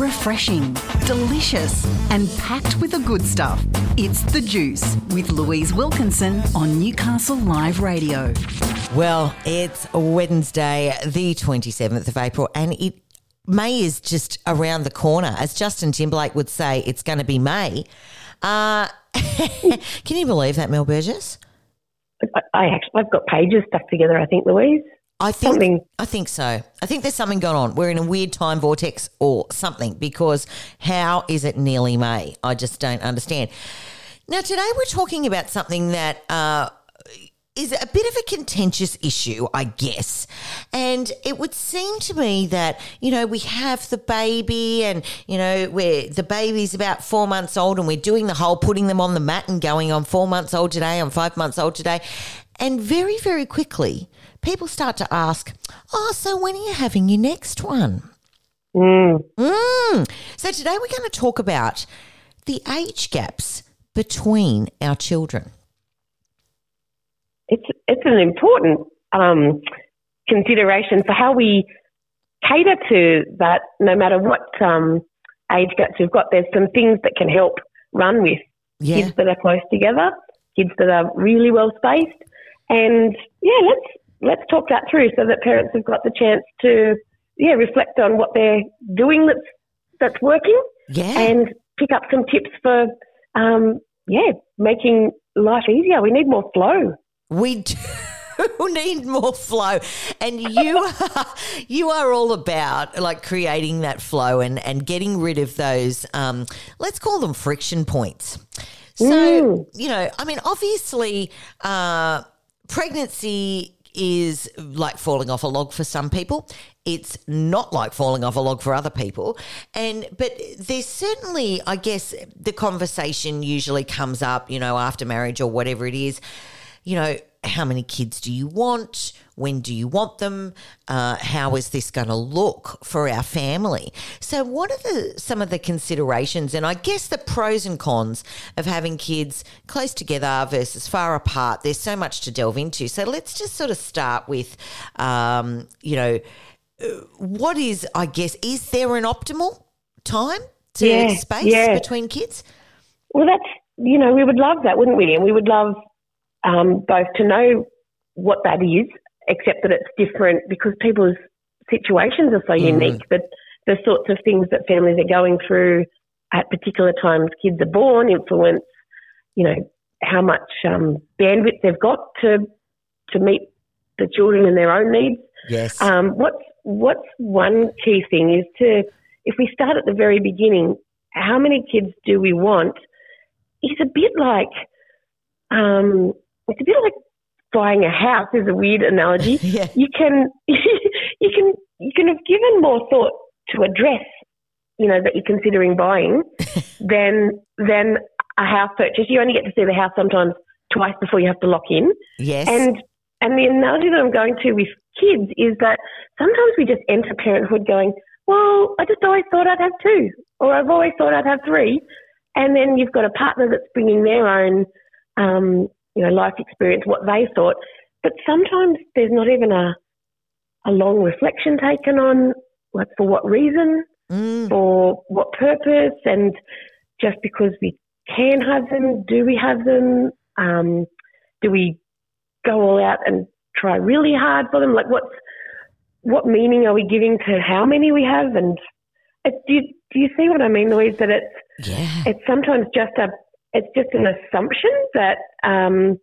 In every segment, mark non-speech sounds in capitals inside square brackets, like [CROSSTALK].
refreshing, delicious, and packed with the good stuff. It's The Juice with Louise Wilkinson on Newcastle Live Radio. Well, it's Wednesday, the 27th of April, and it May is just around the corner. As Justin Timberlake would say, it's going to be May. Uh, [LAUGHS] can you believe that, Mel Burgess? I, I actually, I've got pages stuck together. I think, Louise. I think Something- I think so. I think there's something going on. We're in a weird time vortex or something because how is it nearly May? I just don't understand. Now today we're talking about something that uh, is a bit of a contentious issue, I guess. And it would seem to me that, you know, we have the baby and, you know, where the baby's about four months old and we're doing the whole putting them on the mat and going on four months old today, on five months old today. And very, very quickly, people start to ask, oh, so when are you having your next one? Mm. Mm. So today we're going to talk about the age gaps between our children. It's it's an important um, consideration for how we cater to that. No matter what um, age gaps we've got, there's some things that can help run with Yeah. kids that are close together, kids that are really well spaced, and yeah, let's let's talk that through so that parents have got the chance to yeah reflect on what they're doing that's that's working Yeah. and pick up some tips for um, yeah making life easier. We need more flow. We do [LAUGHS] need more flow, and you [LAUGHS] are, you are all about like creating that flow and and getting rid of those. Um, let's call them friction points. So Mm. you know, I mean, obviously, uh, pregnancy is like falling off a log for some people. It's not like falling off a log for other people. And but there's certainly, I guess, the conversation usually comes up, you know, after marriage or whatever it is you know, how many kids do you want? When do you want them? Uh, how is this going to look for our family? So, what are the some of the considerations, and I guess the pros and cons of having kids close together versus far apart? There's so much to delve into. So, let's just sort of start with, um, you know, what is I guess is there an optimal time to Yeah, space yeah. between kids? Well, that's you know we would love that, wouldn't we? And we would love um, both to know what that is, except that it's different because people's situations are so unique. That the sorts of things that families are going through at particular times kids are born influence, you know, how much um, bandwidth they've got to to meet the children and their own needs. Yes. Um, what's what's one key thing is to if we start at the very beginning, how many kids do we want? It's a bit like um, it's a bit like buying a house. Is a weird analogy. [LAUGHS] yeah. You can [LAUGHS] you can you can have given more thought to a dress, you know, that you're considering buying [LAUGHS] than than a house purchase. You only get to see the house sometimes twice before you have to lock in. Yes. And and the analogy that I'm going to with kids is that sometimes we just enter parenthood going, well, I just always thought I'd have two, or I've always thought I'd have three, and then you've got a partner that's bringing their own, um, you know, life experience, what they thought, but sometimes there's not even a a long reflection taken on like for what reason, Mm. for what purpose, and just because we can have them, do we have them? Um, do we go all out and try really hard for them? Like, what's what meaning are we giving to how many we have? And it, do you, do you see what I mean, Louise? That it's Yeah. it's sometimes just a it's just an assumption that um,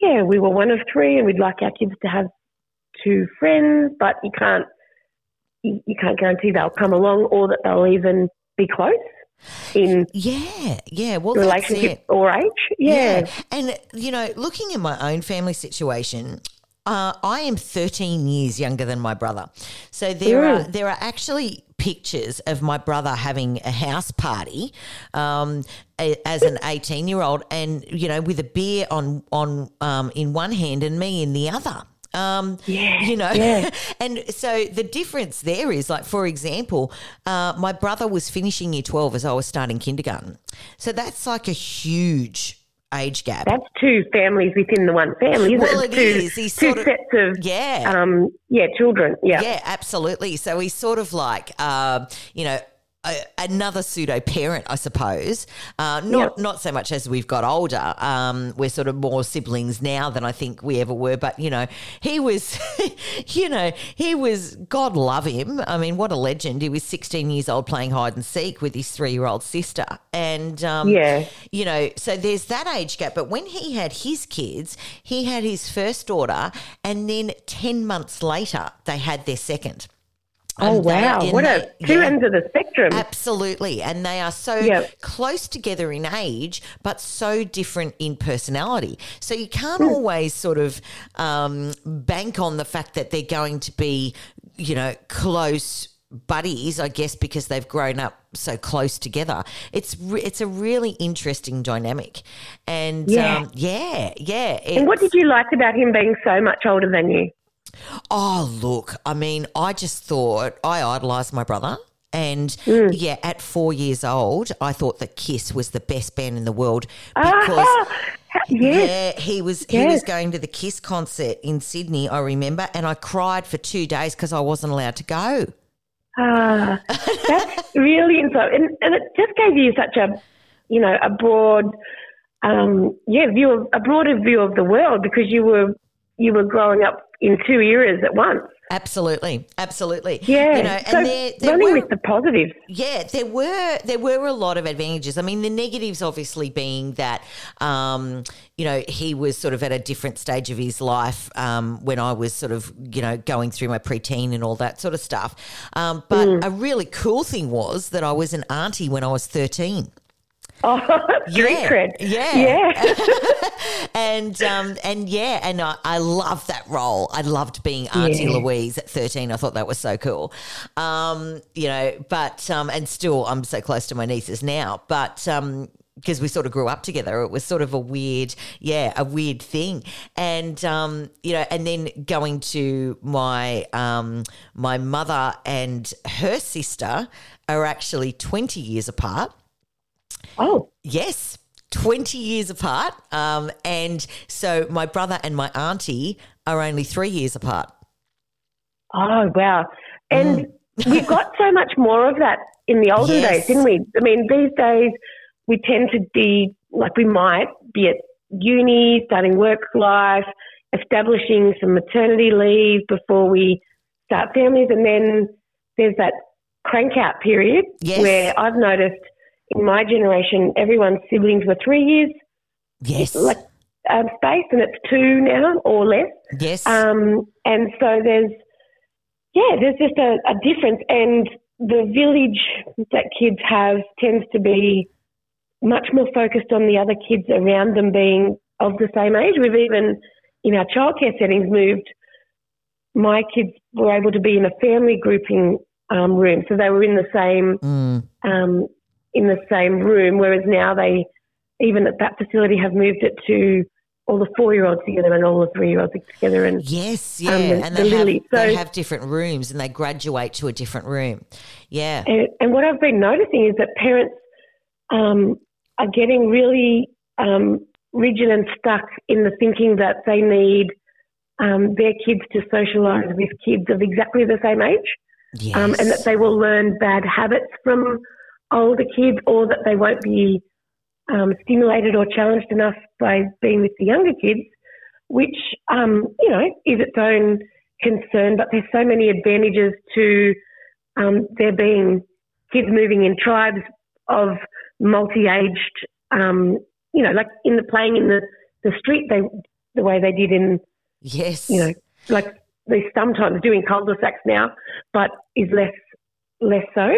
yeah we were one of three and we'd like our kids to have two friends, but you can't you, you can't guarantee they'll come along or that they'll even be close in Yeah, yeah. Well, relationship or age. Yeah. And, you know, looking at my own family situation, uh, I am 13 years younger than my brother. So there are there are actually pictures of my brother having a house party um, a, as an 18 year old and, you know, with a beer on, on um, in one hand and me in the other. Um, Yeah, you know, yeah. [LAUGHS] and so the difference there is like, for example, uh, my brother was finishing year 12 as I was starting kindergarten. So that's like a huge age gap. That's two families within the one family, isn't Well, it? it two, is. He's two sort of- sets of yeah. um, yeah, children. Yeah. Yeah, absolutely. So he's sort of like, um, you know, another pseudo parent, I suppose. Uh, not Yep. not so much as we've got older. Um, we're sort of more siblings now than I think we ever were. But you know, he was, [LAUGHS] you know, he was. God love him. I mean, what a legend. He was 16 years old playing hide and seek with his three year old sister, and um, Yeah. you know, so there's that age gap. But when he had his kids, he had his first daughter, and then 10 months later, they had their second. Oh wow! What a two yeah. ends of the spectrum. Absolutely. And they are so Yep. close together in age, but so different in personality. So you can't Hmm. always sort of um, bank on the fact that they're going to be, you know, close buddies, I guess, because they've grown up so close together. It's re- it's a really interesting dynamic. And Yeah. um, yeah, yeah. and what did you like about him being so much older than you? Oh, look, I mean, I just thought I idolised my brother. And Hmm. yeah, at four years old, I thought that Kiss was the best band in the world Ah, because yes. yeah, he was he was going to the Kiss concert in Sydney, I remember, and I cried for two days because I wasn't allowed to go. Ah, that's really insightful, and, and it just gave you such a, you know, a broad, um, yeah, view of a broader view of the world because you were you were growing up in two eras at once. Absolutely, absolutely. Yeah, you know, so and there, there running were, with the positives. Yeah, there were there were a lot of advantages. I mean, the negatives obviously being that um, you know he was sort of at a different stage of his life um, when I was sort of you know going through my preteen and all that sort of stuff. Um, but Mm. a really cool thing was that I was an auntie when I was thirteen. Oh, [LAUGHS] street Yeah, cred. yeah. yeah. [LAUGHS] [LAUGHS] and um, and yeah, and I, I loved that role. I loved being Auntie Yeah. Louise at thirteen. I thought that was so cool. Um, you know, but um, and still, I'm so close to my nieces now. But um, because we sort of grew up together, it was sort of a weird, yeah, a weird thing. And um, you know, and then going to my um, my mother and her sister are actually twenty years apart. Oh, Yes, 20 years apart. Um, and so my brother and my auntie are only three years apart. oh, wow! And Mm. [LAUGHS] we got so much more of that in the olden Yes. days, didn't we? I mean, these days we tend to be like we might be at uni, starting work life, establishing some maternity leave before we start families, and then there's that crank out period Yes. where I've noticed in my generation everyone's siblings were three years Yes. like um, space, and it's two now or less. yes. Um, and so there's, yeah, there's just a, a difference. And the village that kids have tends to be much more focused on the other kids around them being of the same age. We've even, in our childcare settings, moved. My kids were able to be in a family grouping um, room, so they were in the same Mm. um, in the same room. Whereas now they, even at that facility, have moved it to all the four-year-olds together and all the three-year-olds together. And Yes, yeah. Um, the- and the they, have, Lily. they have different rooms and they graduate to a different room. Yeah. And, and what I've been noticing is that parents um, are getting really um, rigid and stuck in the thinking that they need um, their kids to socialise with kids of exactly the same age, Yes. um, and that they will learn bad habits from older kids, or that they won't be um, stimulated or challenged enough by being with the younger kids, which um, you know is its own concern. But there's so many advantages to um, there being kids moving in tribes of multi-aged, um, you know, like in the playing in the, the street, they the way they did in, yes. you know, like they sometimes doing cul-de-sacs now, but is less less so.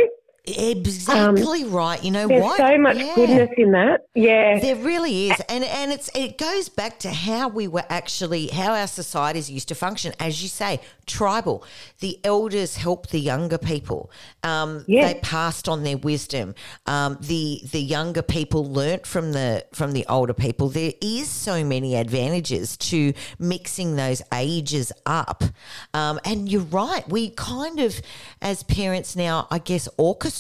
Exactly right. You know Um, There's what? so much Yeah. goodness in that. Yeah. There really is, and and it's it goes back to how we were actually how our societies used to function. As you say, tribal. The elders helped the younger people. Um, Yeah. They passed on their wisdom. Um, the the younger people learnt from the from the older people. There is so many advantages to mixing those ages up. Um, and you're right. We kind of, as parents now, I guess, orchestrate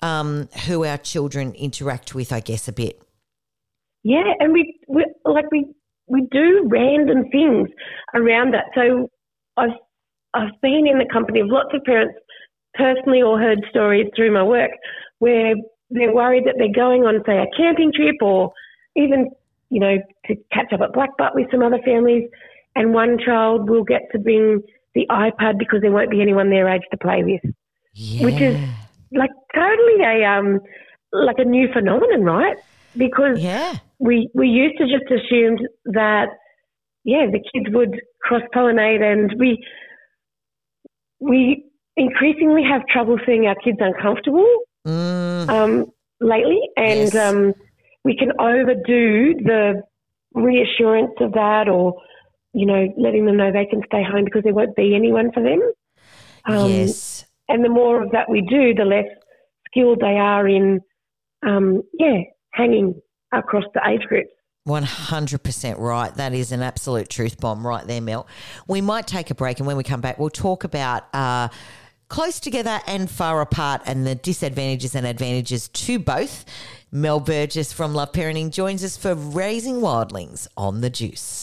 um, who our children interact with, I guess, a bit. Yeah, and we, we like we we do random things around that. So I've I've been in the company of lots of parents personally or heard stories through my work where they're worried that they're going on, say, a camping trip or even, you know, to catch up at Blackbutt with some other families, and one child will get to bring the iPad because there won't be anyone their age to play with, Yeah. which is like totally a um like a new phenomenon, right? Because yeah. we we used to just assumed that yeah the kids would cross pollinate and we we increasingly have trouble seeing our kids uncomfortable Mm, um, lately and Yes. um, we can overdo the reassurance of that or you know letting them know they can stay home because there won't be anyone for them um, yes. And the more of that we do the less skilled they are in um, yeah hanging across the age groups 100% right. That is an absolute truth bomb right there, Mel. We might take a break, and when we come back, we'll talk about uh, close together and far apart and the disadvantages and advantages to both. Mel Burgess from Love Parenting joins us for Raising Wildlings on the Juice.